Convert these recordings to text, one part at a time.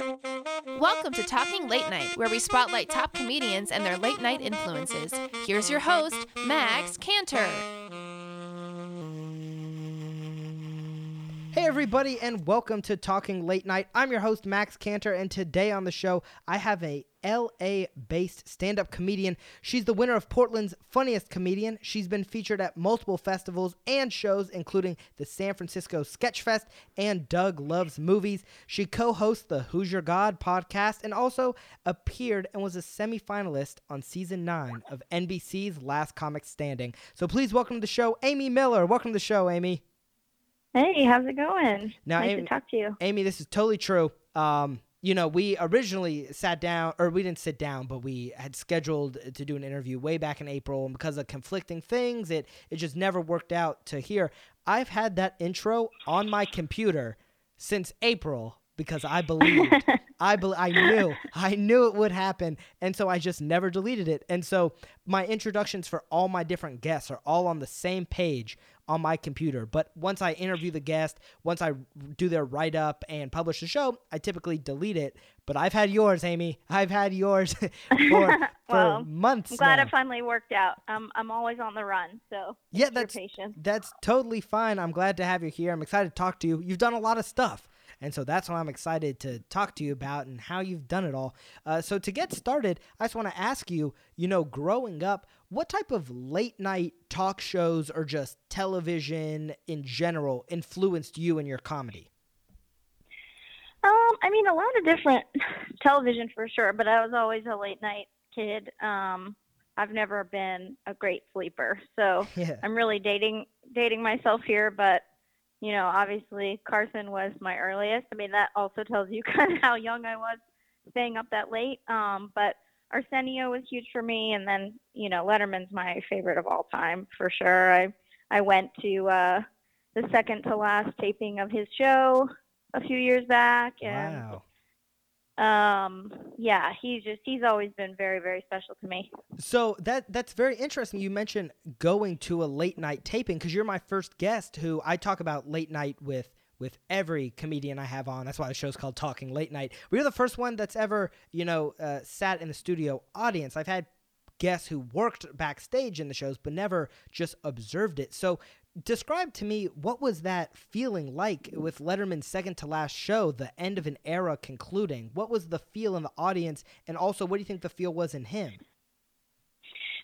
Welcome to Talking Late Night, where we spotlight top comedians and their late night influences. Here's your host, Max Cantor. Hey, everybody, and welcome to Talking Late Night. I'm your host, Max Cantor, and today on the show, I have a LA based stand up comedian. She's the winner of Portland's Funniest Comedian. She's been featured at multiple festivals and shows, including the San Francisco Sketch Fest and Doug Loves Movies. She co hosts the Who's Your God podcast and also appeared and was a semi finalist on season nine of NBC's Last Comic Standing. So please welcome to the show, Amy Miller. Welcome to the show, Amy. Hey, how's it going? Now, nice Amy- to talk to you. Amy, this is totally true. Um, you know, we originally sat down, or we didn't sit down, but we had scheduled to do an interview way back in April, and because of conflicting things, it it just never worked out to here. I've had that intro on my computer since April because I believed, I bel I knew, I knew it would happen, and so I just never deleted it. And so my introductions for all my different guests are all on the same page on my computer. But once I interview the guest, once I do their write up and publish the show, I typically delete it. But I've had yours, Amy. I've had yours for, for Well, months I'm glad now. it finally worked out. I'm I'm always on the run, so Yeah, that's your patience. that's totally fine. I'm glad to have you here. I'm excited to talk to you. You've done a lot of stuff. And so that's what I'm excited to talk to you about and how you've done it all. Uh, so to get started, I just want to ask you, you know, growing up, what type of late night talk shows or just television in general influenced you in your comedy? Um, I mean, a lot of different television for sure, but I was always a late night kid. Um, I've never been a great sleeper, so Yeah. I'm really dating dating myself here. But you know, obviously Carson was my earliest. I mean, that also tells you kind of how young I was staying up that late. Um, but Arsenio was huge for me, and then you know, Letterman's my favorite of all time for sure. I I went to uh, the second to last taping of his show a few years back, and Wow. Um, yeah, he's just he's always been very very special to me. So that that's very interesting. You mentioned going to a late night taping because you're my first guest who I talk about late night with with every comedian I have on. That's why the show's called Talking Late Night. We're the first one that's ever you know uh, sat in the studio audience. I've had guests who worked backstage in the shows but never just observed it. So describe to me what was that feeling like with Letterman's second to last show, the end of an era concluding. What was the feel in the audience, and also what do you think the feel was in him?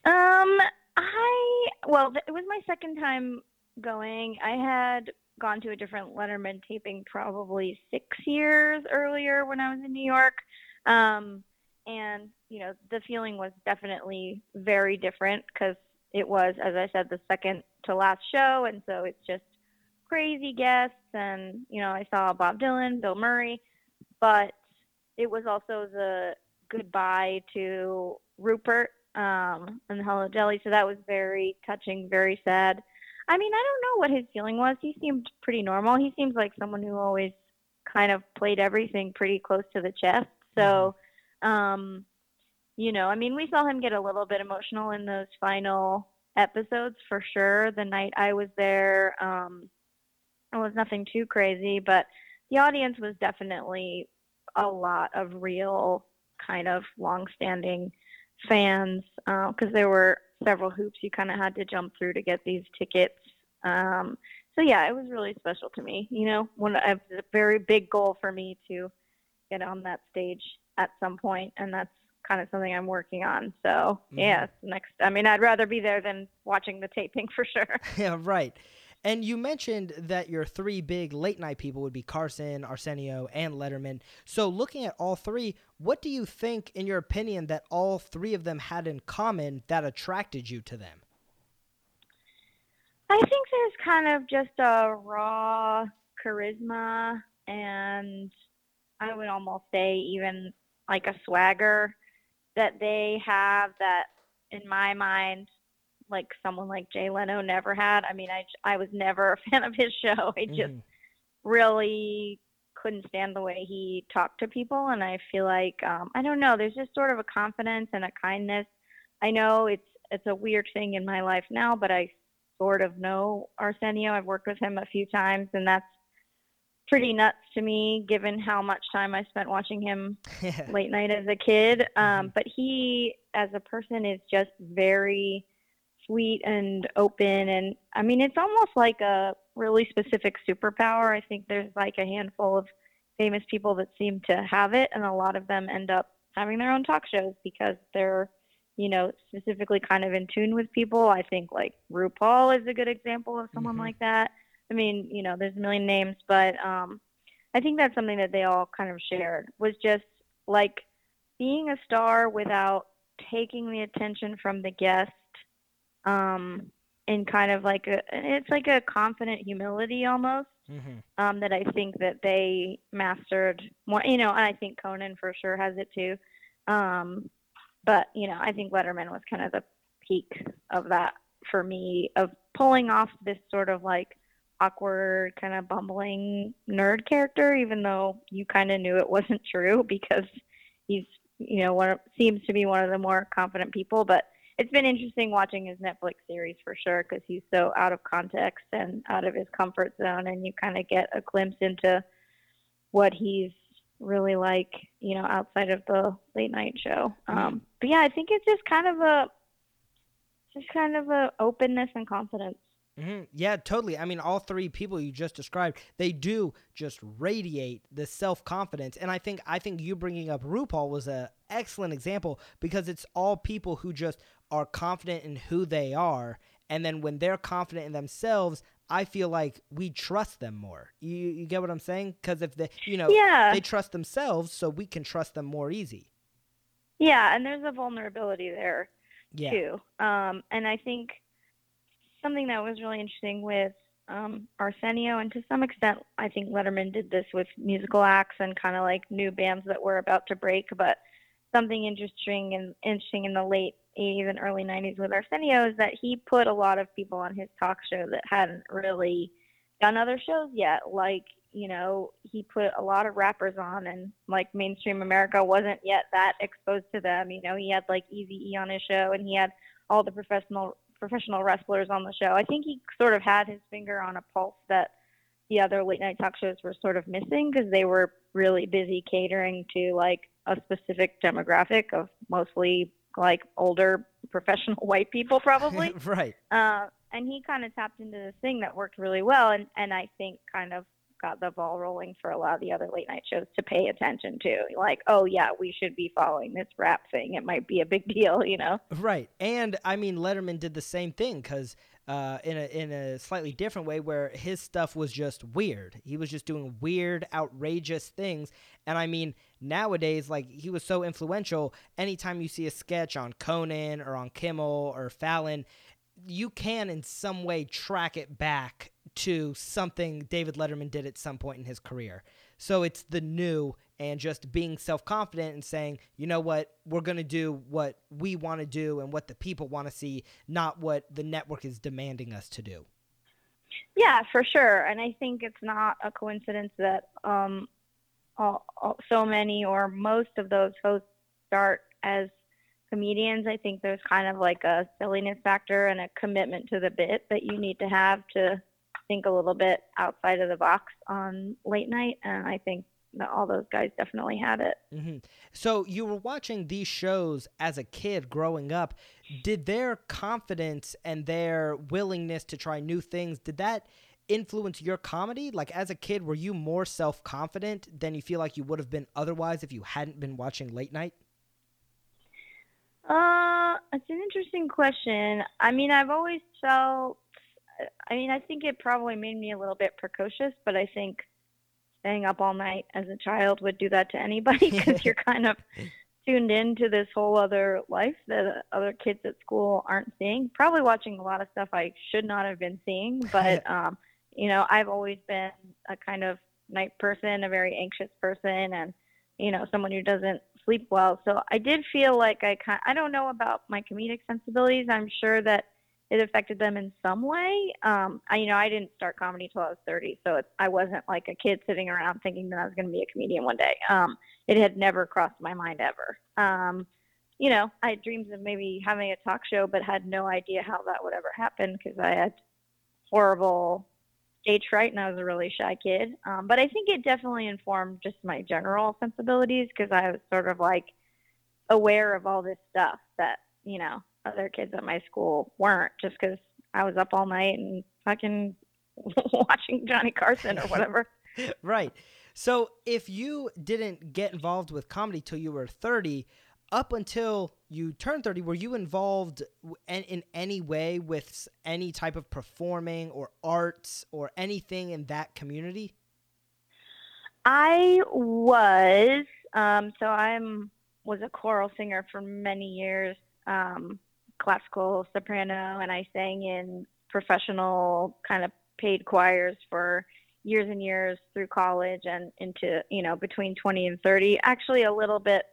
Um, I well, it was my second time going. I had gone to a different Letterman taping probably six years earlier when I was in New York, um, and you know the feeling was definitely very different because it was, as I said, the second to last show, and so it's just crazy guests, and you know I saw Bob Dylan, Bill Murray, but it was also the goodbye to Rupert um, and Hello Deli. So that was very touching, very sad. I mean, I don't know what his feeling was. He seemed pretty normal. He seems like someone who always kind of played everything pretty close to the chest. So, um, you know, I mean, we saw him get a little bit emotional in those final episodes for sure. The night I was there, um, it was nothing too crazy, but the audience was definitely a lot of real kind of long-standing fans because there were several hoops you kind of had to jump through to get these tickets. Um, so yeah, it was really special to me. You know, one a very big goal for me to get on that stage at some point, and that's kind of something I'm working on. So mm-hmm. yeah, next. I mean, I'd rather be there than watching the taping for sure. Yeah, right. And you mentioned that your three big late night people would be Carson, Arsenio, and Letterman. So, looking at all three, what do you think, in your opinion, that all three of them had in common that attracted you to them? I think there's kind of just a raw charisma and I would almost say even like a swagger that they have that in my mind like someone like Jay Leno never had. I mean, I I was never a fan of his show. I just Mhm. really couldn't stand the way he talked to people and I feel like um I don't know, there's just sort of a confidence and a kindness. I know it's it's a weird thing in my life now, but I sort of know Arsenio. I've worked with him a few times and that's pretty nuts to me given how much time I spent watching him late night as a kid. Um, mm-hmm. But he, as a person, is just very sweet and open. And I mean, it's almost like a really specific superpower. I think there's like a handful of famous people that seem to have it, and a lot of them end up having their own talk shows because they're, you know, specifically kind of in tune with people. I think like RuPaul is a good example of someone mm-hmm. like that. I mean, you know, there's a million names, but um, I think that's something that they all kind of shared was just like being a star without taking the attention from the guest um, and kind of like a it's like a confident humility almost mm-hmm. um, that I think that they mastered more. You know, and I think Conan for sure has it too. Um, but you know, I think Letterman was kind of the peak of that for me of pulling off this sort of like awkward kind of bumbling nerd character even though you kind of knew it wasn't true because he's you know one of, seems to be one of the more confident people but it's been interesting watching his Netflix series for sure because he's so out of context and out of his comfort zone, and you kind of get a glimpse into what he's really like, you know, outside of the late night show. Mm-hmm. Um, but yeah, I think it's just kind of a, just kind of a openness and confidence. Mm-hmm. Yeah, totally. I mean, all three people you just described, they do just radiate the self confidence, and I think I think you bringing up RuPaul was an excellent example because it's all people who just are confident in who they are. And then when they're confident in themselves, I feel like we trust them more. You you get what I'm saying? Because if they you know yeah. they trust themselves, so we can trust them more easy. Yeah, and there's a vulnerability there yeah. too. Um, and I think something that was really interesting with um, Arsenio, and to some extent, I think Letterman did this with musical acts and kind of like new bands that were about to break. But something interesting and interesting in the late 80s and early 90s with Arsenio is that he put a lot of people on his talk show that hadn't really done other shows yet. Like, you know, he put a lot of rappers on, and like mainstream America wasn't yet that exposed to them. You know, he had like Easy E on his show, and he had all the professional professional wrestlers on the show. I think he sort of had his finger on a pulse that the other late night talk shows were sort of missing because they were really busy catering to like a specific demographic of mostly like older professional white people probably right uh, and he kind of tapped into this thing that worked really well and and i think kind of got the ball rolling for a lot of the other late night shows to pay attention to like oh yeah we should be following this rap thing it might be a big deal you know right and i mean letterman did the same thing because uh, in a in a slightly different way where his stuff was just weird. He was just doing weird, outrageous things. And I mean, nowadays, like he was so influential. Anytime you see a sketch on Conan or on Kimmel or Fallon, you can in some way track it back to something David Letterman did at some point in his career. So it's the new and just being self confident and saying, you know what, we're going to do what we want to do and what the people want to see, not what the network is demanding us to do. Yeah, for sure. And I think it's not a coincidence that um, all, all, so many or most of those hosts start as comedians. I think there's kind of like a silliness factor and a commitment to the bit that you need to have to think a little bit outside of the box on late night. And I think that all those guys definitely had it. Mm-hmm. So you were watching these shows as a kid growing up. Did their confidence and their willingness to try new things did that influence your comedy? Like as a kid, were you more self confident than you feel like you would have been otherwise if you hadn't been watching late night? Uh, it's an interesting question. I mean, I've always felt. I mean, I think it probably made me a little bit precocious, but I think staying up all night as a child would do that to anybody because you're kind of tuned into this whole other life that other kids at school aren't seeing. Probably watching a lot of stuff I should not have been seeing, but um, you know, I've always been a kind of night person, a very anxious person, and you know, someone who doesn't sleep well. So I did feel like I kind. I don't know about my comedic sensibilities. I'm sure that it affected them in some way. Um, I, you know, I didn't start comedy till I was 30, so it, I wasn't like a kid sitting around thinking that I was going to be a comedian one day. Um, it had never crossed my mind ever. Um, you know, I had dreams of maybe having a talk show, but had no idea how that would ever happen because I had horrible stage fright and I was a really shy kid. Um, but I think it definitely informed just my general sensibilities because I was sort of like aware of all this stuff that, you know, other kids at my school weren't just because I was up all night and fucking watching Johnny Carson or whatever. right. So if you didn't get involved with comedy till you were 30, up until you turned 30, were you involved in, in any way with any type of performing or arts or anything in that community? I was. Um, so I'm was a choral singer for many years, um, classical soprano, and I sang in professional kind of paid choirs for years and years through college and into you know between 20 and 30. Actually, a little bit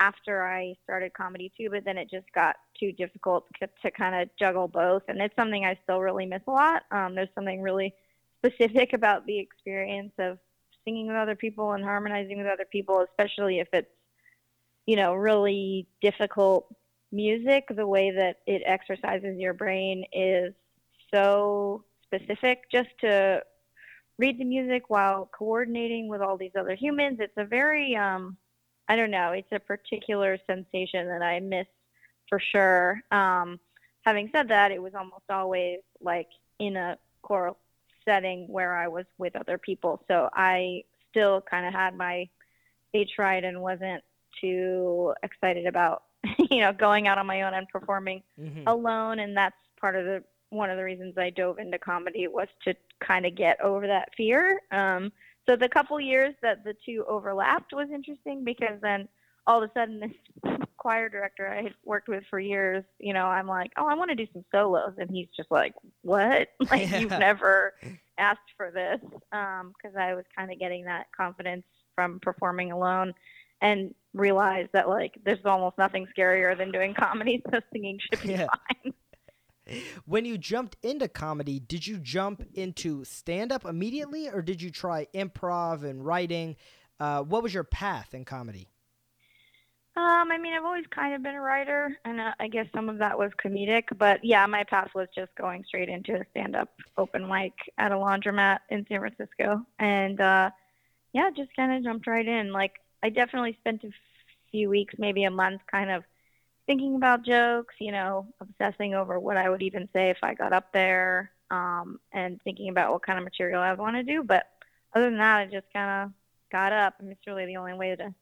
after I started comedy too, but then it just got too difficult to, kind of juggle both. And it's something I still really miss a lot. Um, there's something really specific about the experience of singing with other people and harmonizing with other people, especially if it's, you know, really difficult music. The way that it exercises your brain is so specific just to read the music while coordinating with all these other humans. It's a very, um, I don't know, it's a particular sensation that I miss for sure. Um, having said that, it was almost always like in a choral setting where I was with other people. So I still kind of had my stage fright and wasn't too excited about, you know, going out on my own and performing mm-hmm. alone. And that's part of the one of the reasons I dove into comedy was to kind of get over that fear. Um, so the couple years that the two overlapped was interesting because then all of a sudden this choir director I had worked with for years, you know, I'm like, oh, I want to do some solos, and he's just like, what? Like yeah. you've never asked for this, because um, I was kind of getting that confidence from performing alone, and realized that like there's almost nothing scarier than doing comedy, so singing should be yeah. fine when you jumped into comedy, did you jump into stand up immediately or did you try improv and writing? Uh, what was your path in comedy? Um, I mean, I've always kind of been a writer, and uh, I guess some of that was comedic. But yeah, my path was just going straight into a stand-up open mic at a laundromat in San Francisco, and uh, yeah, just kind of jumped right in. Like, I definitely spent a few weeks, maybe a month, kind of thinking about jokes, you know, obsessing over what I would even say if I got up there, um, and thinking about what kind of material I want to do. But other than that, I just kind of got up, and it's really the only way to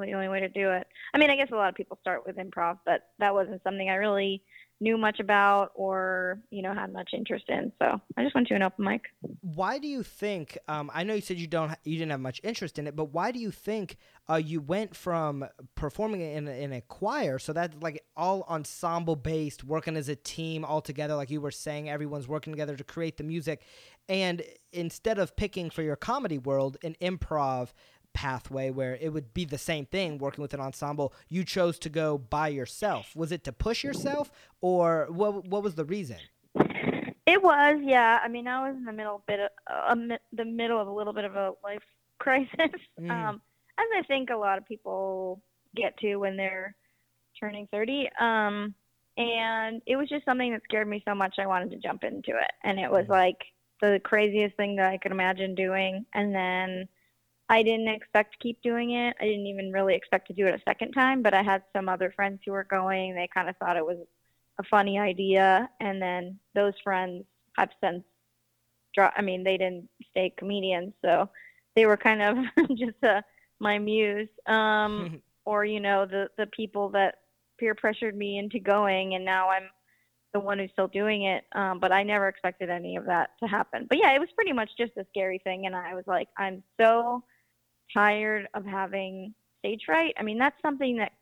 the only way to do it. I mean, I guess a lot of people start with improv, but that wasn't something I really knew much about or you know had much interest in. So I just went to an open mic. Why do you think? Um, I know you said you don't you didn't have much interest in it, but why do you think uh, you went from performing in in a choir, so that's like all ensemble based, working as a team all together, like you were saying, everyone's working together to create the music, and instead of picking for your comedy world an improv pathway where it would be the same thing working with an ensemble. You chose to go by yourself. Was it to push yourself or what what was the reason? It was yeah. I mean i was in the middle bit of uh, the middle of a little bit of a life crisis. Mm. um, as i think a lot of people get to when they're turning 30 um, and it was just something that scared me so much i wanted to jump into it. And it was mm. like the craziest thing that i could imagine doing. And then I didn't expect to keep doing it. I didn't even really expect to do it a second time, but I had some other friends who were going. They kind of thought it was a funny idea, and then those friends have since dropped. I mean, they didn't stay comedians, so they were kind of just uh, my muse, um, or you know, the the people that peer pressured me into going, and now I'm the one who's still doing it. Um, but I never expected any of that to happen. But yeah, it was pretty much just a scary thing, and I was like, I'm so tired of having stage fright. I mean, that's something that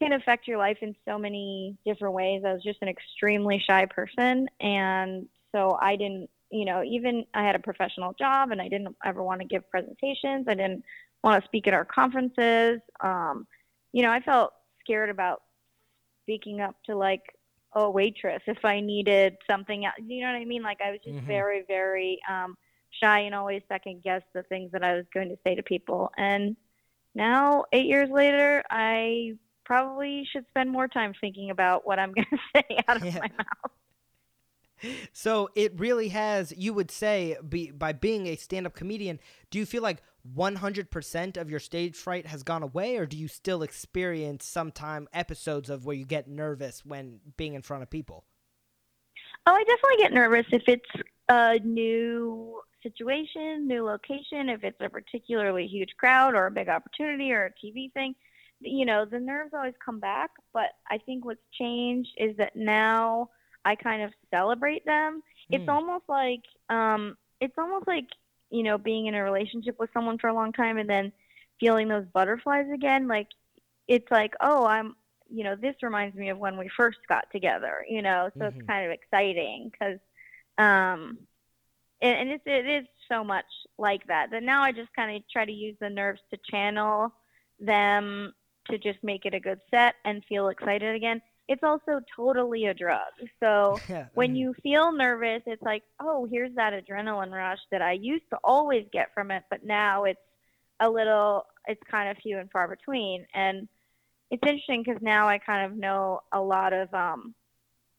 can affect your life in so many different ways. I was just an extremely shy person. And so I didn't, you know, even I had a professional job and I didn't ever want to give presentations. I didn't want to speak at our conferences. Um, you know, I felt scared about speaking up to like a waitress if I needed something. Else. You know what I mean? Like I was just mm-hmm. very, very, um, shy and always second guess the things that I was going to say to people. And now, eight years later, I probably should spend more time thinking about what I'm going to say out of yeah. my mouth. so it really has you would say be, by being a stand-up comedian do you feel like 100% of your stage fright has gone away or do you still experience sometime episodes of where you get nervous when being in front of people oh i definitely get nervous if it's a new situation new location if it's a particularly huge crowd or a big opportunity or a tv thing you know the nerves always come back but i think what's changed is that now I kind of celebrate them. It's Hmm. almost like um it's almost like, you know, being in a relationship with someone for a long time and then feeling those butterflies again. Like it's like, oh, I'm you know, this reminds me of when we first got together, you know, so Mhm. it's kind of exciting because um and, and it's it is so much like that. That now I just kind of try to use the nerves to channel them to just make it a good set and feel excited again. It's also totally a drug. So when Mhm. you feel nervous, it's like, oh, here's that adrenaline rush that I used to always get from it, but now it's a little, it's kind of few and far between. And it's interesting because now I kind of know a lot of, um,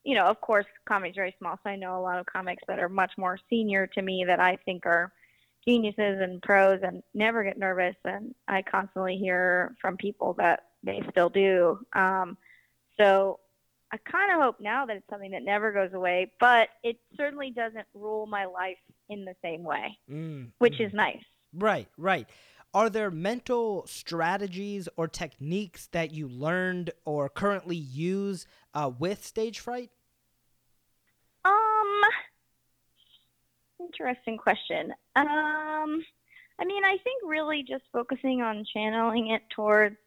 you know, of course, comedy's very small, so I know a lot of comics that are much more senior to me that I think are geniuses and pros and never get nervous. And I constantly hear from people that they still do. Um, so I kind of hope now that it's something that never goes away, but it certainly doesn't rule my life in the same way, Mm, which mhm. is nice. Right, right. Are there mental strategies or techniques that you learned or currently use uh, with stage fright? Um, interesting question. Um, I mean, I think really just focusing on channeling it towards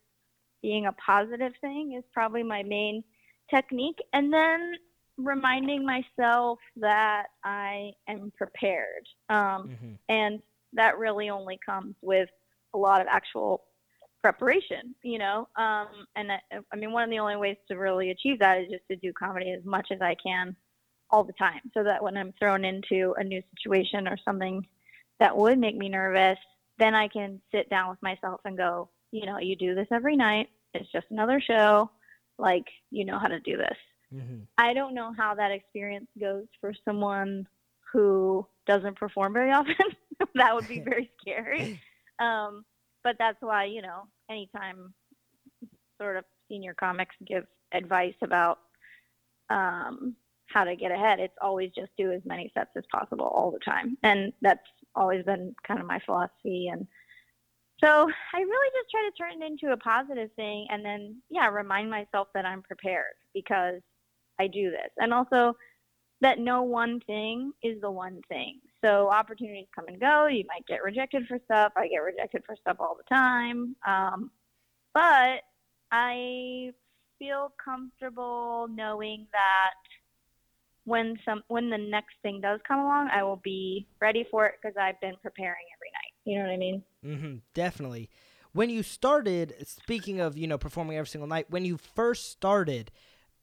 being a positive thing is probably my main technique, and then reminding myself that I am prepared. Um, Mm-hmm. and that really only comes with a lot of actual preparation you know um and I, I mean one of the only ways to really achieve that is just to do comedy as much as i can all the time so that when i'm thrown into a new situation or something that would make me nervous then i can sit down with myself and go you know you do this every night it's just another show like you know how to do this Mm-hmm. I don't know how that experience goes for someone who doesn't perform very often. that would be very scary. Um, but that's why, you know, anytime sort of senior comics give advice about um, how to get ahead, it's always just do as many sets as possible all the time. And that's always been kind of my philosophy. And so I really just try to turn it into a positive thing and then, yeah, remind myself that I'm prepared because I do this. And also that no one thing is the one thing. So opportunities come and go. You might get rejected for stuff. I get rejected for stuff all the time. Um, but I feel comfortable knowing that when some when the next thing does come along, I will be ready for it because I've been preparing every night. You know what I mean? Mm-hmm. Definitely. When you started, speaking of you know performing every single night, when you first started,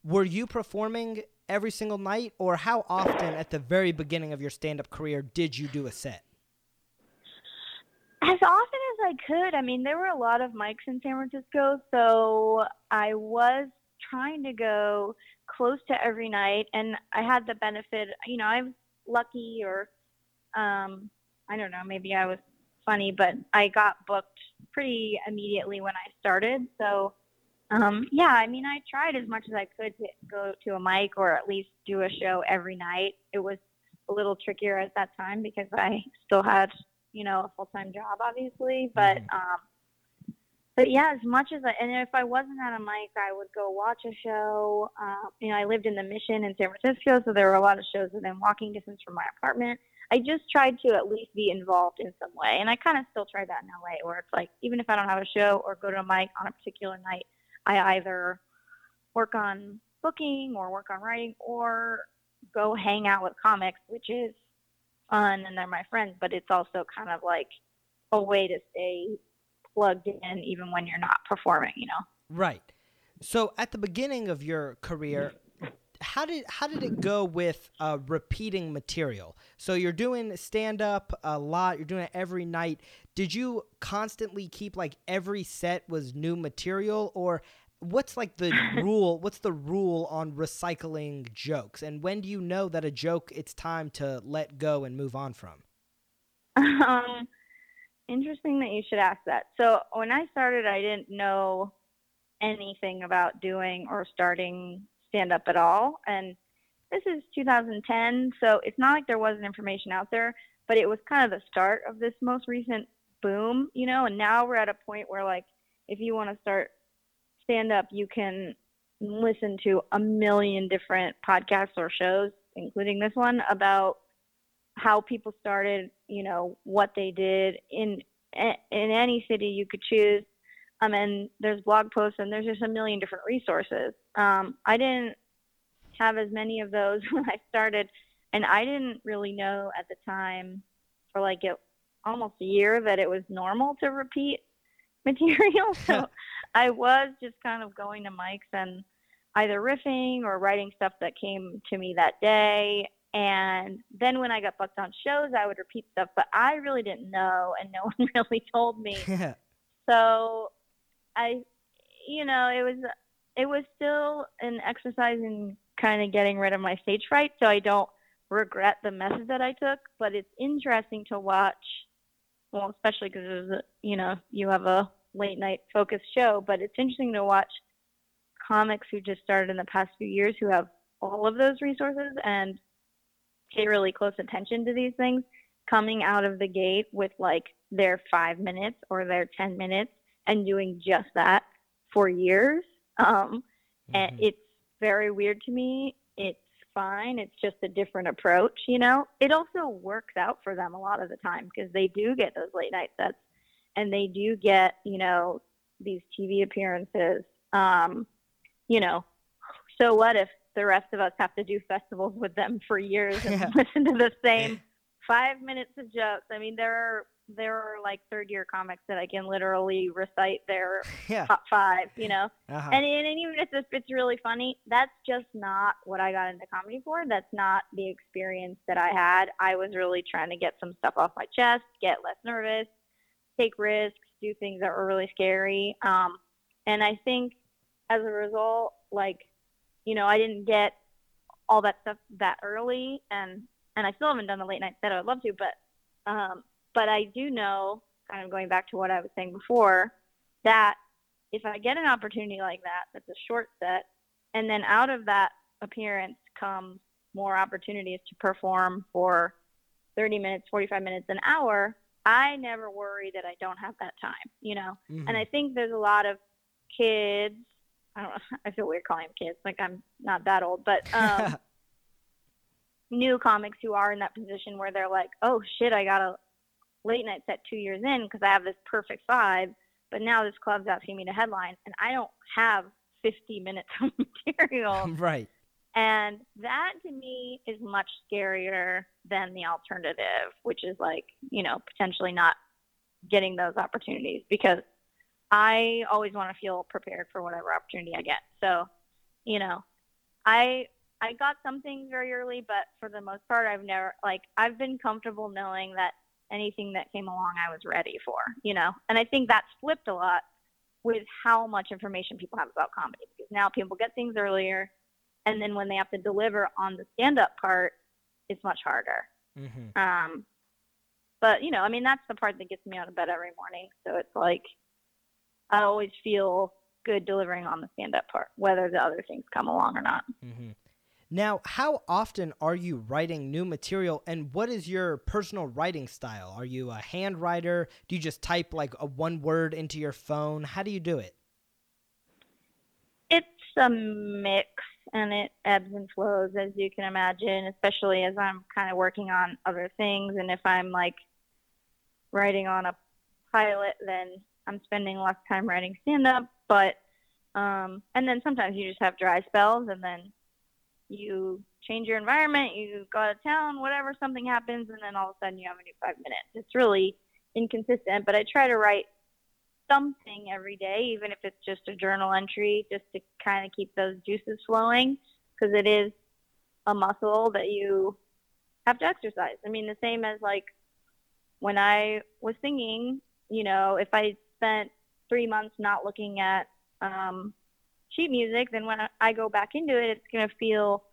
were you performing every single night, or how often at the very beginning of your stand-up career did you do a set? As often as I could. I mean, there were a lot of mics in San Francisco, so I was trying to go close to every night, and I had the benefit. You know, I was lucky, or um, I don't know, maybe I was funny, but I got booked pretty immediately when I started. So, um, yeah, I mean, I tried as much as I could to go to a mic or at least do a show every night. It was a little trickier at that time because I still had, you know, a full time job, obviously. But, Mhm. um, but yeah, as much as I, and if I wasn't at a mic, I would go watch a show. Uh, you know, I lived in the Mission in San Francisco, so there were a lot of shows within walking distance from my apartment. I just tried to at least be involved in some way. And I kind of still try that in LA, where it's like, even if I don't have a show or go to a mic on a particular night, I either work on booking or work on writing or go hang out with comics, which is fun and they're my friends, but it's also kind of like a way to stay plugged in even when you're not performing, you know? Right. So at the beginning of your career, mm-hmm. How did how did it go with uh, repeating material? So you're doing stand up a lot. You're doing it every night. Did you constantly keep like every set was new material, or what's like the rule? What's the rule on recycling jokes? And when do you know that a joke it's time to let go and move on from? Um, interesting that you should ask that. So when I started, I didn't know anything about doing or starting stand up at all, and this is 2010, so it's not like there wasn't information out there, but it was kind of the start of this most recent boom, you know. And now we're at a point where like if you want to start stand up, you can listen to a million different podcasts or shows, including this one, about how people started, you know, what they did in in any city you could choose. Um, and there's blog posts and there's just a million different resources. Um, I didn't have as many of those when I started, and I didn't really know at the time for like it almost a year that it was normal to repeat material. So I was just kind of going to mics and either riffing or writing stuff that came to me that day. And then when I got booked on shows, I would repeat stuff, but I really didn't know, and no one really told me. so I, you know, it was it was still an exercise in kind of getting rid of my stage fright. So I don't regret the method that I took, but it's interesting to watch. Well, especially because you know you have a late night focused show, but it's interesting to watch comics who just started in the past few years who have all of those resources and pay really close attention to these things coming out of the gate with like their five minutes or their 10 minutes and doing just that for years. Um, mm-hmm. And it's very weird to me. It's fine. It's just a different approach, you know? It also works out for them a lot of the time because they do get those late night sets and they do get, you know, these TV appearances. Um, you know, so what if the rest of us have to do festivals with them for years and yeah. listen to the same five minutes of jokes? I mean, there are there are like third year comics that I can literally recite their yeah. top five, you know. Uh-huh. And, and even if it's, it's really funny, that's just not what I got into comedy for. That's not the experience that I had. I was really trying to get some stuff off my chest, get less nervous, take risks, do things that were really scary. Um, and I think as a result, like, you know, I didn't get all that stuff that early, and and I still haven't done the late night set. I would love to, but um, but I do know, kind of going back to what I was saying before, that if I get an opportunity like that, that's a short set, and then out of that appearance comes more opportunities to perform for 30 minutes, 45 minutes, an hour, I never worry that I don't have that time, you know? Mm-hmm. And I think there's a lot of kids, I don't know, I feel weird calling them kids, like I'm not that old, but um, new comics who are in that position where they're like, oh shit, I got a late night set two years in because I have this perfect five, but now this club's asking me to headline and I don't have 50 minutes of material. right. And that to me is much scarier than the alternative, which is like, you know, potentially not getting those opportunities because I always want to feel prepared for whatever opportunity I get. So, you know, I I got some things very early, but for the most part I've never like I've been comfortable knowing that anything that came along I was ready for, you know. And I think that's flipped a lot with how much information people have about comedy because now people get things earlier and then when they have to deliver on the stand up part it's much harder mm-hmm. um, but you know i mean that's the part that gets me out of bed every morning so it's like i always feel good delivering on the stand up part whether the other things come along or not mm-hmm. Now, how often are you writing new material and what is your personal writing style? Are you a hand writer? Do you just type like a one word into your phone? How do you do it? It's a mix and it ebbs and flows as you can imagine, especially as I'm kind of working on other things. And if I'm like writing on a pilot, then I'm spending less time writing stand up. But, um, and then sometimes you just have dry spells and then you change your environment, you go out of town, whatever, something happens, and then all of a sudden you have a new five minutes. It's really inconsistent, but I try to write something every day, even if it's just a journal entry, just to kind of keep those juices flowing, because it is a muscle that you have to exercise. I mean, the same as like when I was singing, you know, if I spent three months not looking at um, sheet music, then when I go back into it, it's gonna feel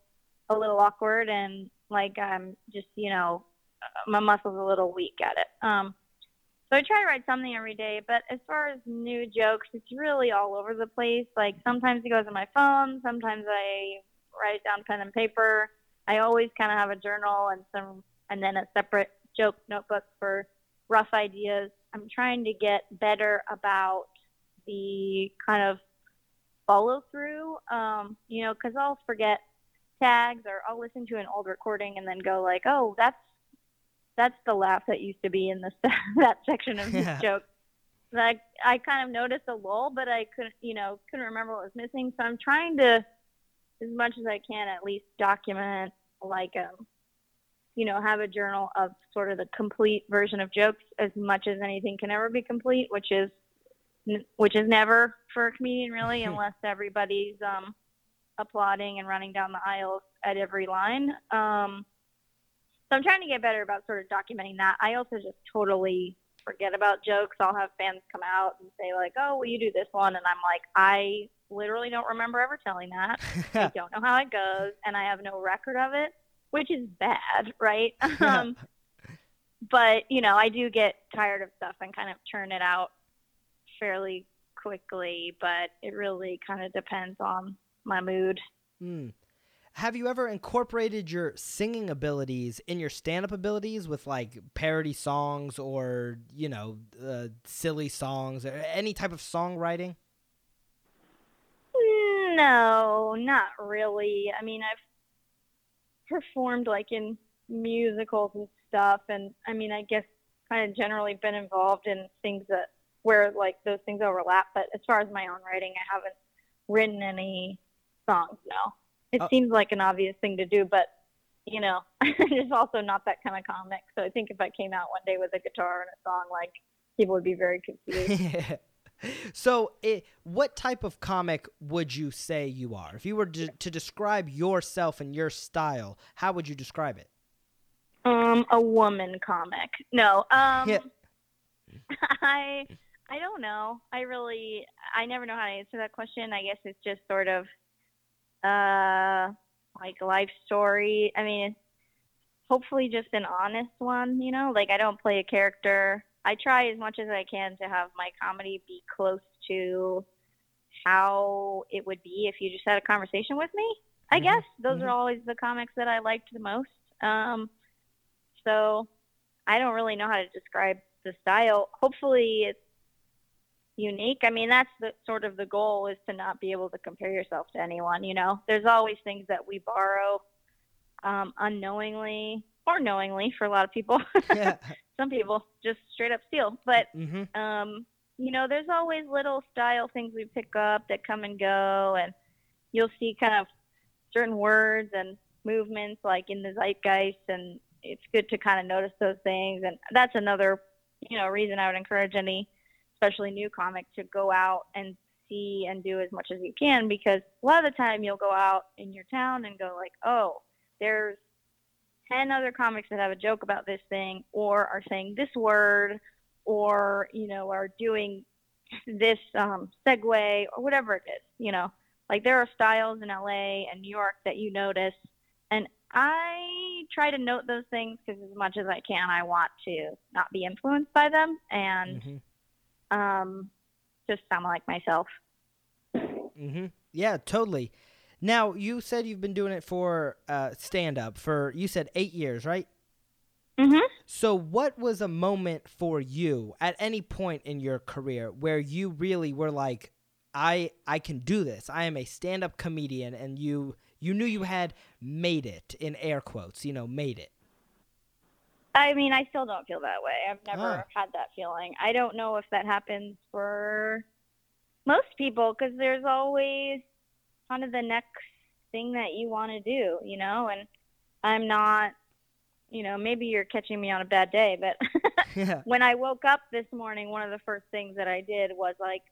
a little awkward and like I'm just, you know, my muscles a little weak at it. Um, so I try to write something every day, but as far as new jokes, it's really all over the place. Like sometimes it goes on my phone, sometimes I write it down pen and paper. I always kind of have a journal and some, and then a separate joke notebook for rough ideas. I'm trying to get better about the kind of follow through, um, you know, because I'll forget tags or I'll listen to an old recording and then go like, oh, that's that's the laugh that used to be in this that section of this Yeah. joke. Like I kind of noticed a lull, but I couldn't, you know, couldn't remember what was missing. So I'm trying to, as much as I can, at least document like um, you know, have a journal of sort of the complete version of jokes as much as anything can ever be complete, which is which is never for a comedian really, unless everybody's um, applauding and running down the aisles at every line. Um, so I'm trying to get better about sort of documenting that. I also just totally forget about jokes. I'll have fans come out and say like, "Oh, will you do this one?" And I'm like, I literally don't remember ever telling that. I don't know how it goes, and I have no record of it, which is bad, right? um, but you know, I do get tired of stuff and kind of churn it out fairly quickly. But it really kind of depends on my mood. Hmm. Have you ever incorporated your singing abilities in your stand-up abilities with like parody songs or you know uh, silly songs or any type of songwriting? No, not really. I mean, I've performed like in musicals and stuff, and I mean, I guess kind of generally been involved in things that where like those things overlap. But as far as my own writing, I haven't written any songs. No, it Oh. seems like an obvious thing to do, but you know, I'm just also not that kind of comic. So I think if I came out one day with a guitar and a song, like people would be very confused. so, it, what type of comic would you say you are? If you were to, to describe yourself and your style, how would you describe it? Um, a woman comic. No. Um, Yeah. I I don't know. I really I never know how to answer that question. I guess it's just sort of uh like a life story. I mean, hopefully just an honest one, you know? Like I don't play a character. I try as much as I can to have my comedy be close to how it would be if you just had a conversation with me. I Mhm, guess those mhm. are always the comics that I liked the most. Um so I don't really know how to describe the style. Hopefully, it's unique. I mean, that's the sort of the goal is to not be able to compare yourself to anyone. You know, there's always things that we borrow um, unknowingly or knowingly for a lot of people. yeah. Some people just straight up steal, but hmm um, you know, there's always little style things we pick up that come and go, and you'll see kind of certain words and movements like in the zeitgeist, and it's good to kind of notice those things. And that's another, you know, reason I would encourage any, especially new comic, to go out and see and do as much as you can, because a lot of the time you'll go out in your town and go like, oh, there's 10 other comics that have a joke about this thing or are saying this word or you know are doing this um, segue or whatever it is you know? Like there are styles in la and new york that you notice and i try to note those things because as much as i can i want to not be influenced by them and hmm um, just sound like myself Mm-hmm. Yeah, totally. Now you said you've been doing it for uh, stand up for you said eight years, right? mm-hmm. So what was a moment for you at any point in your career where you really were like, I I can do this. I am a stand up comedian, and you you knew you had made it in air quotes. You know, made it. I mean, I still don't feel that way. I've never Ah. had that feeling. I don't know if that happens for most people because there's always kind of the next thing that you want to do, you know? And I'm not, you know, maybe you're catching me on a bad day, but yeah. when I woke up this morning, one of the first things that I did was like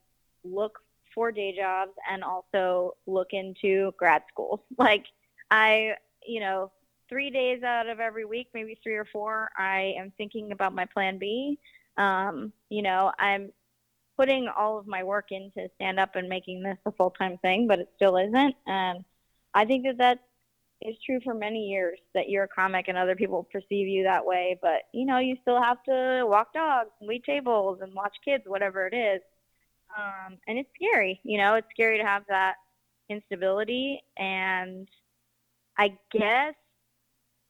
look for day jobs and also look into grad school. Like I, you know, three days out of every week, maybe three or four, I am thinking about my plan B. Um, you know, I'm putting all of my work into stand up and making this a full time thing, but it still isn't. And I think that that is true for many years that you're a comic and other people perceive you that way. But you know, you still have to walk dogs, and wait tables, and watch kids, whatever it is. Um, and it's scary. You know, it's scary to have that instability. And I guess,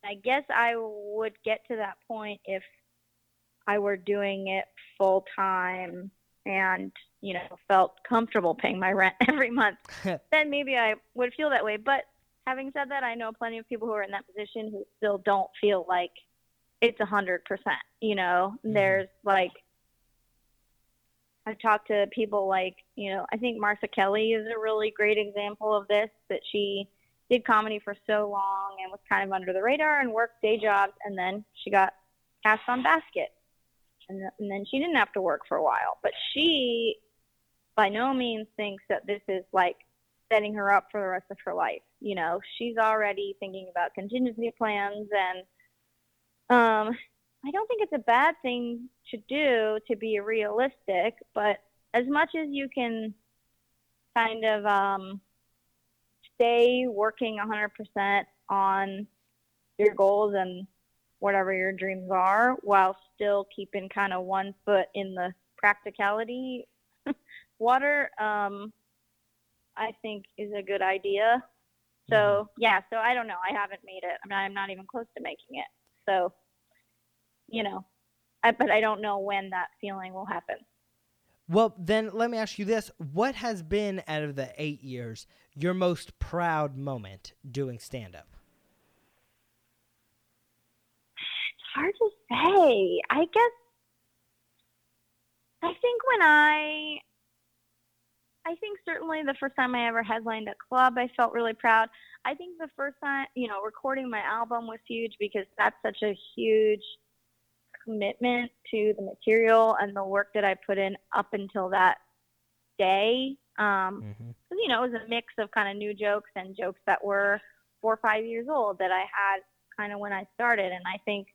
I guess I would get to that point if I were doing it full time and you know felt comfortable paying my rent every month then maybe i would feel that way but having said that i know plenty of people who are in that position who still don't feel like it's a hundred percent you know mm-hmm. there's like i've talked to people like you know i think martha kelly is a really great example of this that she did comedy for so long and was kind of under the radar and worked day jobs and then she got cast on Baskets and, and then she didn't have to work for a while. But she, by no means, thinks that this is like setting her up for the rest of her life. You know, she's already thinking about contingency plans, and um, I don't think it's a bad thing to do to be realistic. But as much as you can kind of um, stay working 100% on your goals and whatever your dreams are while still keeping kind of one foot in the practicality water um, i think is a good idea. So mm-hmm. yeah so i don't know. I haven't made it. I mean i'm not even close to making it. So you know I, but i don't know when that feeling will happen well then let me ask you this what has been out of the eight years your most proud moment doing stand up It's hard to say. I guess I think when I I think certainly the first time I ever headlined a club, I felt really proud. I think the first time, you know, recording my album was huge because that's such a huge commitment to the material and the work that I put in up until that day. Um, mm-hmm. You know, it was a mix of kind of new jokes and jokes that were four or five years old that I had kind of when I started. And I think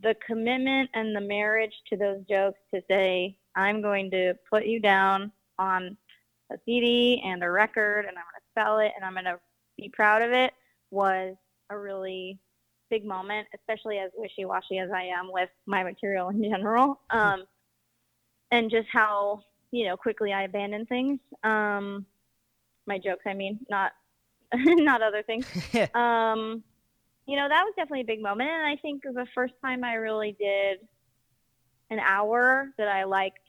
the commitment and the marriage to those jokes to say, I'm going to put you down on a CD and a record and I'm going to sell it and I'm going to be proud of it was a really big moment, especially as wishy washy as I am with my material in general. Um, and just how, you know, quickly I abandon things. Um, my jokes, I mean, not, not other things. um, you know, that was definitely a big moment. And I think the first time I really did an hour that I liked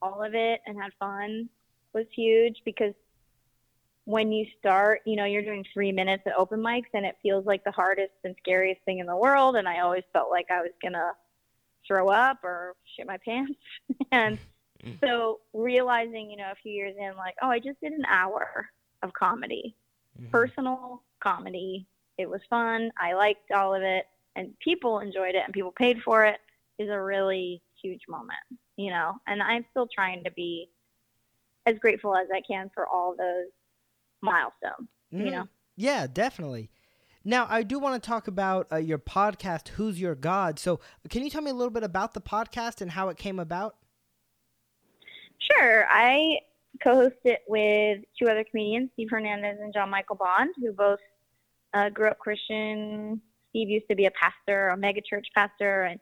all of it and had fun was huge because when you start, you know, you're doing three minutes at open mics and it feels like the hardest and scariest thing in the world. And I always felt like I was going to throw up or shit my pants. and so realizing, you know, a few years in, like, oh, I just did an hour of comedy, mm-hmm. personal comedy it was fun. I liked all of it, and people enjoyed it, and people paid for it. Is a really huge moment, you know. And I'm still trying to be as grateful as I can for all those milestones, mm, you know. Yeah, definitely. Now, I do want to talk about uh, your podcast, Who's Your God? So, can you tell me a little bit about the podcast and how it came about? Sure. I co host it with two other comedians, Steve Hernandez and John Michael Bond, who both uh, grew up Christian. Steve used to be a pastor, a megachurch pastor, and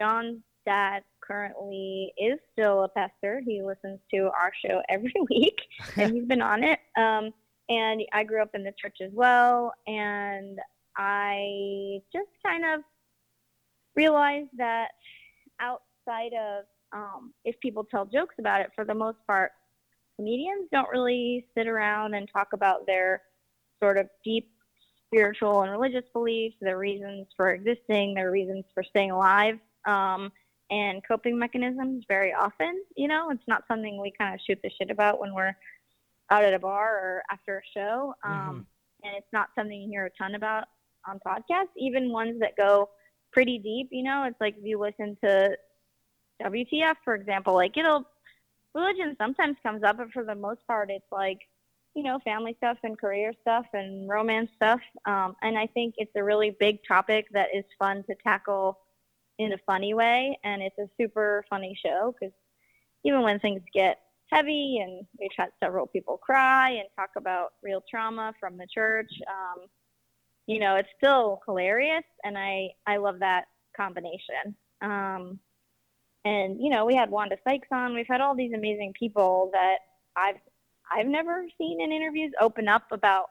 John's dad currently is still a pastor. He listens to our show every week, and he's been on it. Um, and I grew up in the church as well, and I just kind of realized that outside of um, if people tell jokes about it, for the most part, comedians don't really sit around and talk about their sort of deep spiritual and religious beliefs, their reasons for existing, their reasons for staying alive, um, and coping mechanisms very often. You know, it's not something we kind of shoot the shit about when we're out at a bar or after a show. Um, mm-hmm. And it's not something you hear a ton about on podcasts, even ones that go pretty deep. You know, it's like if you listen to WTF, for example, like it'll, religion sometimes comes up, but for the most part, it's like, you know, family stuff and career stuff and romance stuff. Um, and I think it's a really big topic that is fun to tackle in a funny way. And it's a super funny show because even when things get heavy, and we've had several people cry and talk about real trauma from the church. Um, you know, it's still hilarious, and I I love that combination. Um, and you know, we had Wanda Sykes on. We've had all these amazing people that I've I've never seen in interviews open up about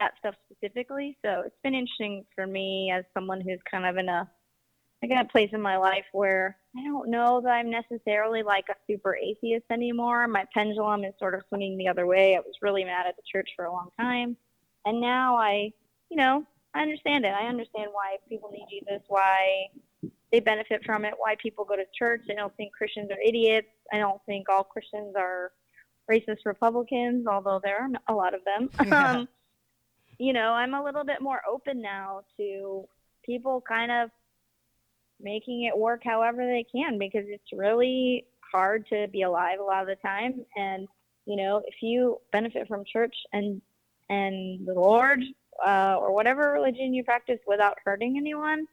that stuff specifically. So it's been interesting for me as someone who's kind of in a I got a place in my life where I don't know that I'm necessarily like a super atheist anymore. My pendulum is sort of swinging the other way. I was really mad at the church for a long time. And now I, you know, I understand it. I understand why people need Jesus, why they benefit from it, why people go to church. I don't think Christians are idiots. I don't think all Christians are racist Republicans, although there are a lot of them. um, you know, I'm a little bit more open now to people kind of making it work however they can because it's really hard to be alive a lot of the time. And, you know, if you benefit from church and and the Lord uh, or whatever religion you practice without hurting anyone,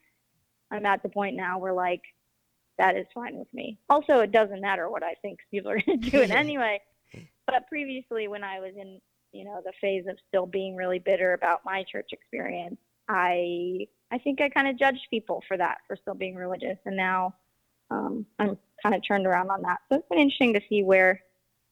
I'm at the point now where like that is fine with me. Also, it doesn't matter what I think people are going to do it anyway. But previously, when I was in you know the phase of still being really bitter about my church experience, I I think I kind of judged people for that for still being religious, and now um, I'm kind of turned around on that. So it's been interesting to see where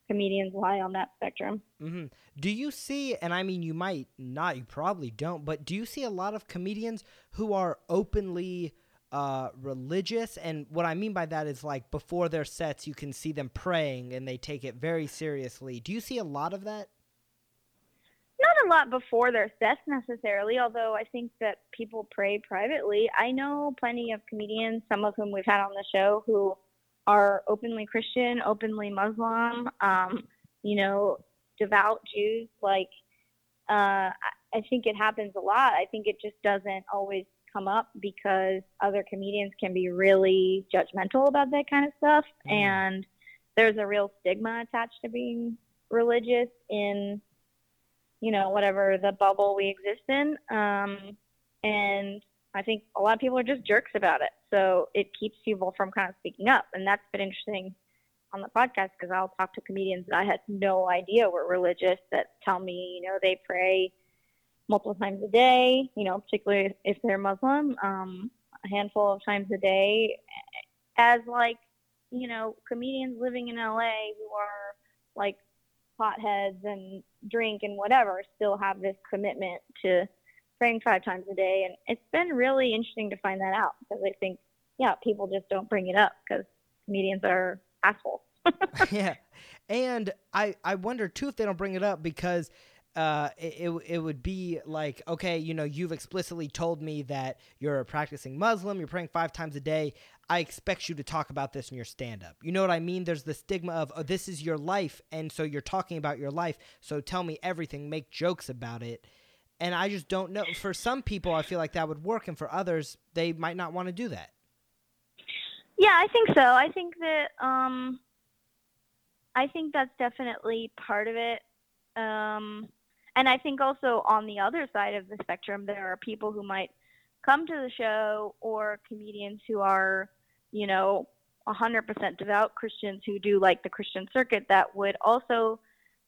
comedians lie on that spectrum. Mm-hmm. Do you see, and I mean, you might not, you probably don't, but do you see a lot of comedians who are openly uh, religious? And what I mean by that is like before their sets, you can see them praying and they take it very seriously. Do you see a lot of that? Not a lot before their sets necessarily, although I think that people pray privately. I know plenty of comedians, some of whom we've had on the show, who are openly Christian, openly Muslim, um, you know, devout Jews. Like, uh, I think it happens a lot. I think it just doesn't always come up because other comedians can be really judgmental about that kind of stuff. Mm. And there's a real stigma attached to being religious in, you know, whatever the bubble we exist in. Um, and I think a lot of people are just jerks about it. So it keeps people from kind of speaking up. And that's been interesting on the podcast because I'll talk to comedians that I had no idea were religious that tell me, you know, they pray multiple times a day, you know, particularly if they're Muslim, um, a handful of times a day, as like, you know, comedians living in LA who are like potheads and drink and whatever still have this commitment to praying five times a day. And it's been really interesting to find that out because I think, yeah, people just don't bring it up because comedians are assholes. yeah. And I, I wonder too if they don't bring it up because uh, it, it would be like, okay, you know, you've explicitly told me that you're a practicing Muslim, you're praying five times a day. I expect you to talk about this in your stand up. You know what I mean? There's the stigma of, oh, this is your life. And so you're talking about your life. So tell me everything, make jokes about it and I just don't know. For some people, I feel like that would work, and for others, they might not want to do that. Yeah, I think so. I think that um, I think that's definitely part of it. Um, and I think also on the other side of the spectrum, there are people who might come to the show or comedians who are, you know, 100% devout Christians who do like the Christian circuit that would also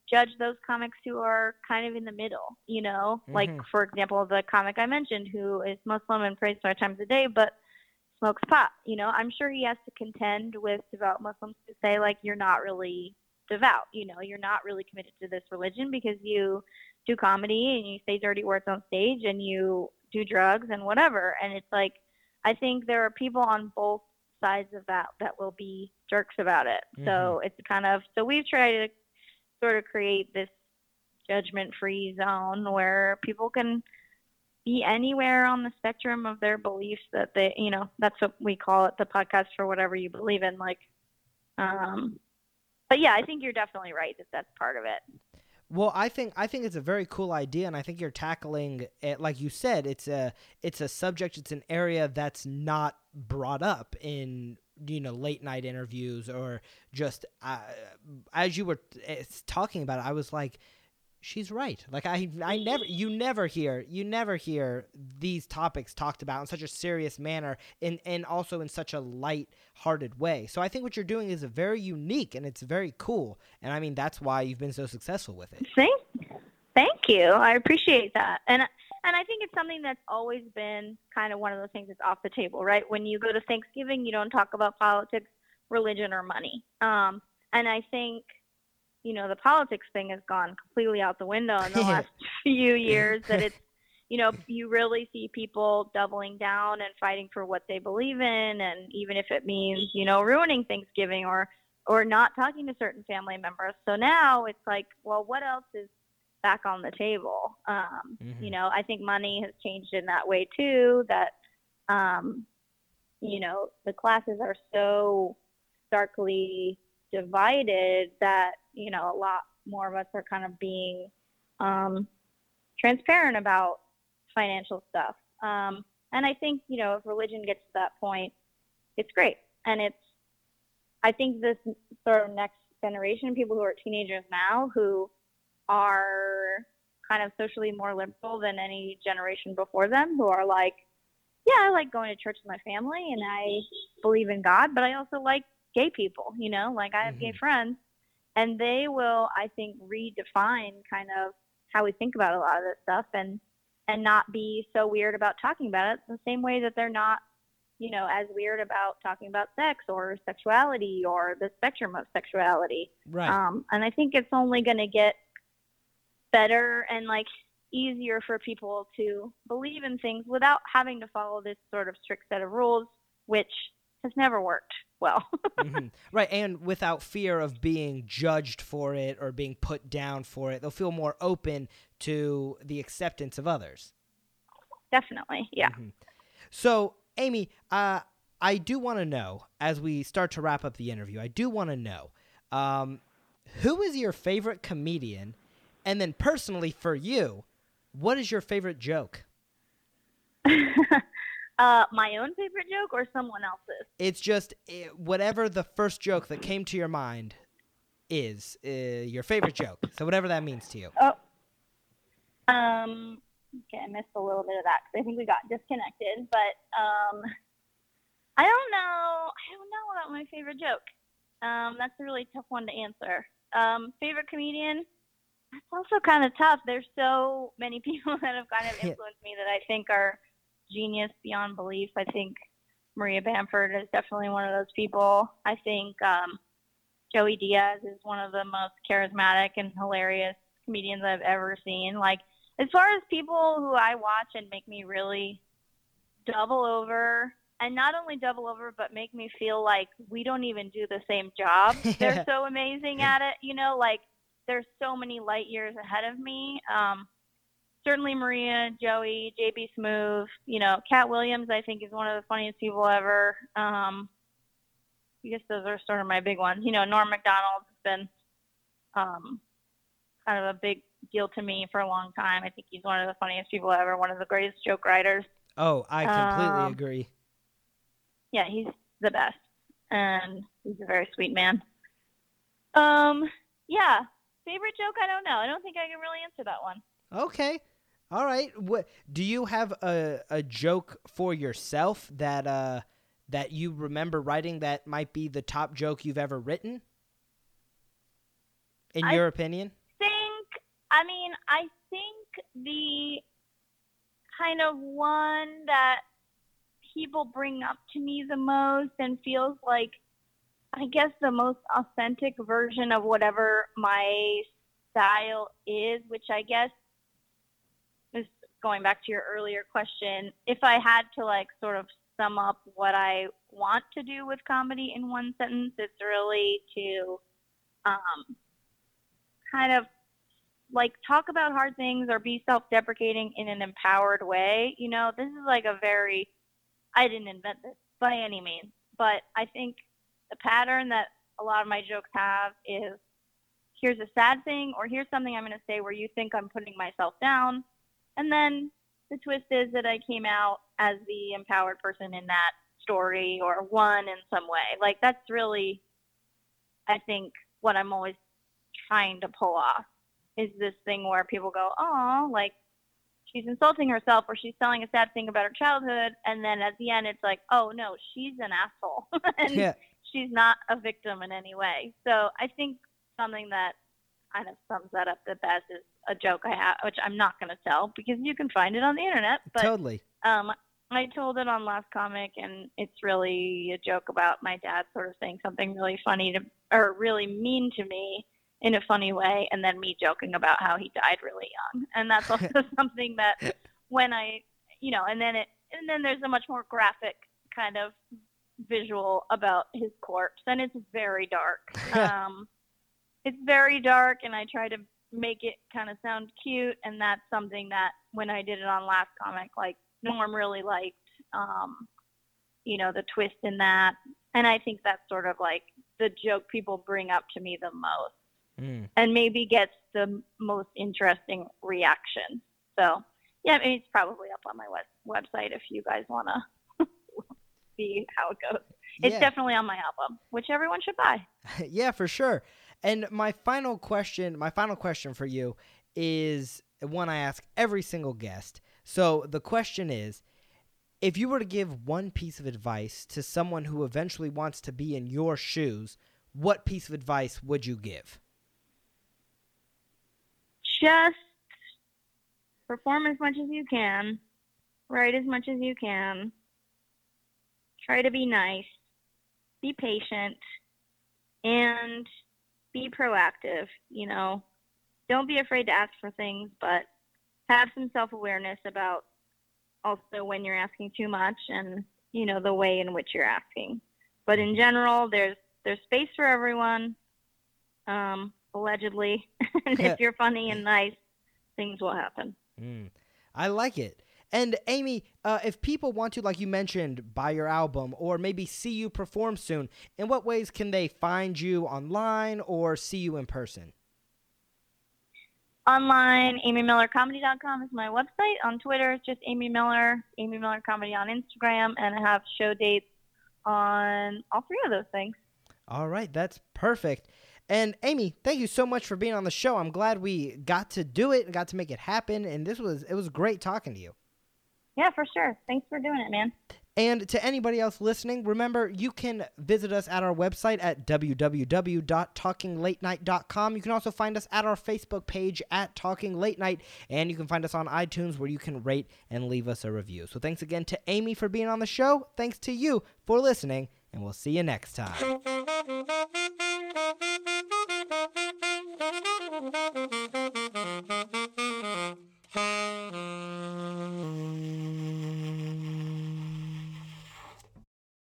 judge those comics who are kind of in the middle, you know? Mm-hmm. Like, for example, the comic I mentioned who is Muslim and prays five times a day, but smokes pot, you know? I'm sure he has to contend with devout Muslims to say, like, you're not really devout, you know? You're not really committed to this religion because you do comedy and you say dirty words on stage and you do drugs and whatever. And it's like, I think there are people on both sides of that that will be jerks about it. Mm-hmm. So it's kind of, so we've tried to sort of create this judgment free zone where people can be anywhere on the spectrum of their beliefs that they you know that's what we call it the podcast for whatever you believe in like um but yeah i think you're definitely right that that's part of it well, I think I think it's a very cool idea, and I think you're tackling it like you said. It's a it's a subject. It's an area that's not brought up in you know late night interviews or just uh, as you were eh, talking about it i was like she's right. Like I I never you never hear you never hear these topics talked about in such a serious manner and and also in such a light-hearted way. So I think what you're doing is very unique and it's very cool. And I mean that's why you've been so successful with it. Thank thank you. I appreciate that. And and I think it's something that's always been kind of one of those things that's off the table, right? When you go to Thanksgiving, you don't talk about politics, religion or money. Um and I think you know the politics thing has gone completely out the window in the last few years that it's you know you really see people doubling down and fighting for what they believe in and even if it means you know ruining thanksgiving or or not talking to certain family members. So now it's like well what else is back on the table? Um, Mhm. you know i think money has changed in that way too that um, you know the classes are so starkly divided that you know a lot more of us are kind of being um, transparent about financial stuff. Um, and i think you know if religion gets to that point it's great. And it's i think this sort of next generation people who are teenagers now who are kind of socially more liberal than any generation before them who are like yeah i like going to church with my family and i believe in god but i also like gay people you know like i have gay Mhm. friends and they will i think redefine kind of how we think about a lot of this stuff and and not be so weird about talking about it the same way that they're not you know as weird about talking about sex or sexuality or the spectrum of sexuality Right. um, and I think it's only going to get better and like easier for people to believe in things without having to follow this sort of strict set of rules, which has never worked well. Mhm. Right, and without fear of being judged for it or being put down for it, they'll feel more open to the acceptance of others. Definitely, yeah. Mhm. So, Amy, uh, I do want to know as we start to wrap up the interview. I do want to know um, who is your favorite comedian, and then personally for you, what is your favorite joke? uh, my own favorite joke or someone else's? It's just eh, whatever the first joke that came to your mind is uh, your favorite joke. So whatever that means to you. Oh, um, okay, I missed a little bit of that because I think we got disconnected. But um, I don't know. I don't know about my favorite joke. Um, that's a really tough one to answer. Um, favorite comedian? That's also kind of tough. There's so many people that have kind of influenced me that I think are genius beyond belief. I think Maria Bamford is definitely one of those people. I think um, Joey Diaz is one of the most charismatic and hilarious comedians I've ever seen. Like, as far as people who I watch and make me really double over, and not only double over, but make me feel like we don't even do the same job. They're so amazing at it. You know, like, there's so many light years ahead of me. Um, certainly Maria, Joey, JB Smoove, you know, Katt Williams, I think is one of the funniest people ever. Um, I guess those are sort of my big ones. You know, Norm Macdonald has been um, kind of a big deal to me for a long time. I think he's one of the funniest people ever, one of the greatest joke writers. Oh, I completely Um, agree. Yeah, he's the best, and he's a very sweet man. Um, yeah, favorite joke? I don't know. I don't think I can really answer that one. Okay. All right. What do you have a a joke for yourself that uh that you remember writing that might be the top joke you've ever written? In I- your opinion? think I mean I think the kind of one that people bring up to me the most and feels like I guess the most authentic version of whatever my style is, which I guess going back to your earlier question, if I had to like sort of sum up what I want to do with comedy in one sentence, it's really to um, kind of like talk about hard things or be self-deprecating in an empowered way. You know, this is like a very I didn't invent this by any means, but I think the pattern that a lot of my jokes have is here's a sad thing or here's something I'm going to say where you think I'm putting myself down. And then the twist is that I came out as the empowered person in that story or won in some way. Like that's really I think what I'm always trying to pull off. is this thing where people go, oh, like she's insulting herself or she's telling a sad thing about her childhood, and then at the end it's like, oh no, she's an asshole, and Yeah. she's not a victim in any way. So I think something that kind of sums that up the best is a joke I have, which I'm not going to tell because you can find it on the internet. But totally. um, I told it on Last Comic, and it's really a joke about my dad sort of saying something really funny to, or really mean to me in a funny way, and then me joking about how he died really young. And that's also something that when I, you know, and then it, and then there's a much more graphic kind of visual about his corpse, and it's very dark. um, it's very dark, and I try to make it kind of sound cute, and that's something that when I did it on Last Comic, like Norm really liked, um, you know, the twist in that, and I think that's sort of like the joke people bring up to me the most, Mm. and maybe gets the most interesting reaction. So, yeah, I mean, it's probably up on my web- website if you guys want to see how it goes. It's Yeah. definitely on my album, which everyone should buy. yeah, for sure. And my final question, my final question for you is one I ask every single guest. So the question is if you were to give one piece of advice to someone who eventually wants to be in your shoes, what piece of advice would you give? just perform as much as you can, write as much as you can, try to be nice, be patient, and be proactive. You know, don't be afraid to ask for things, but have some self awareness about also when you're asking too much and you know the way in which you're asking. But in general, there's there's space for everyone. Um, allegedly, and if you're funny and nice, things will happen. Mm, I like it. And Amy, uh, if people want to, like you mentioned, buy your album or maybe see you perform soon, in what ways can they find you online or see you in person? Online, amymillercomedy.com is my website. On Twitter, it's just Amy Miller, Amy Miller Comedy on Instagram, and I have show dates on all three of those things. All right, that's perfect. And Amy, thank you so much for being on the show. I'm glad we got to do it and got to make it happen. And this was it was great talking to you. Yeah, for sure. Thanks for doing it, man. And to anybody else listening, remember you can visit us at our website at www.talkinglatenight.com. You can also find us at our Facebook page at Talking Late Night, and you can find us on iTunes where you can rate and leave us a review. So thanks again to Amy for being on the show. Thanks to you for listening, and we'll see you next time. Mm-hmm.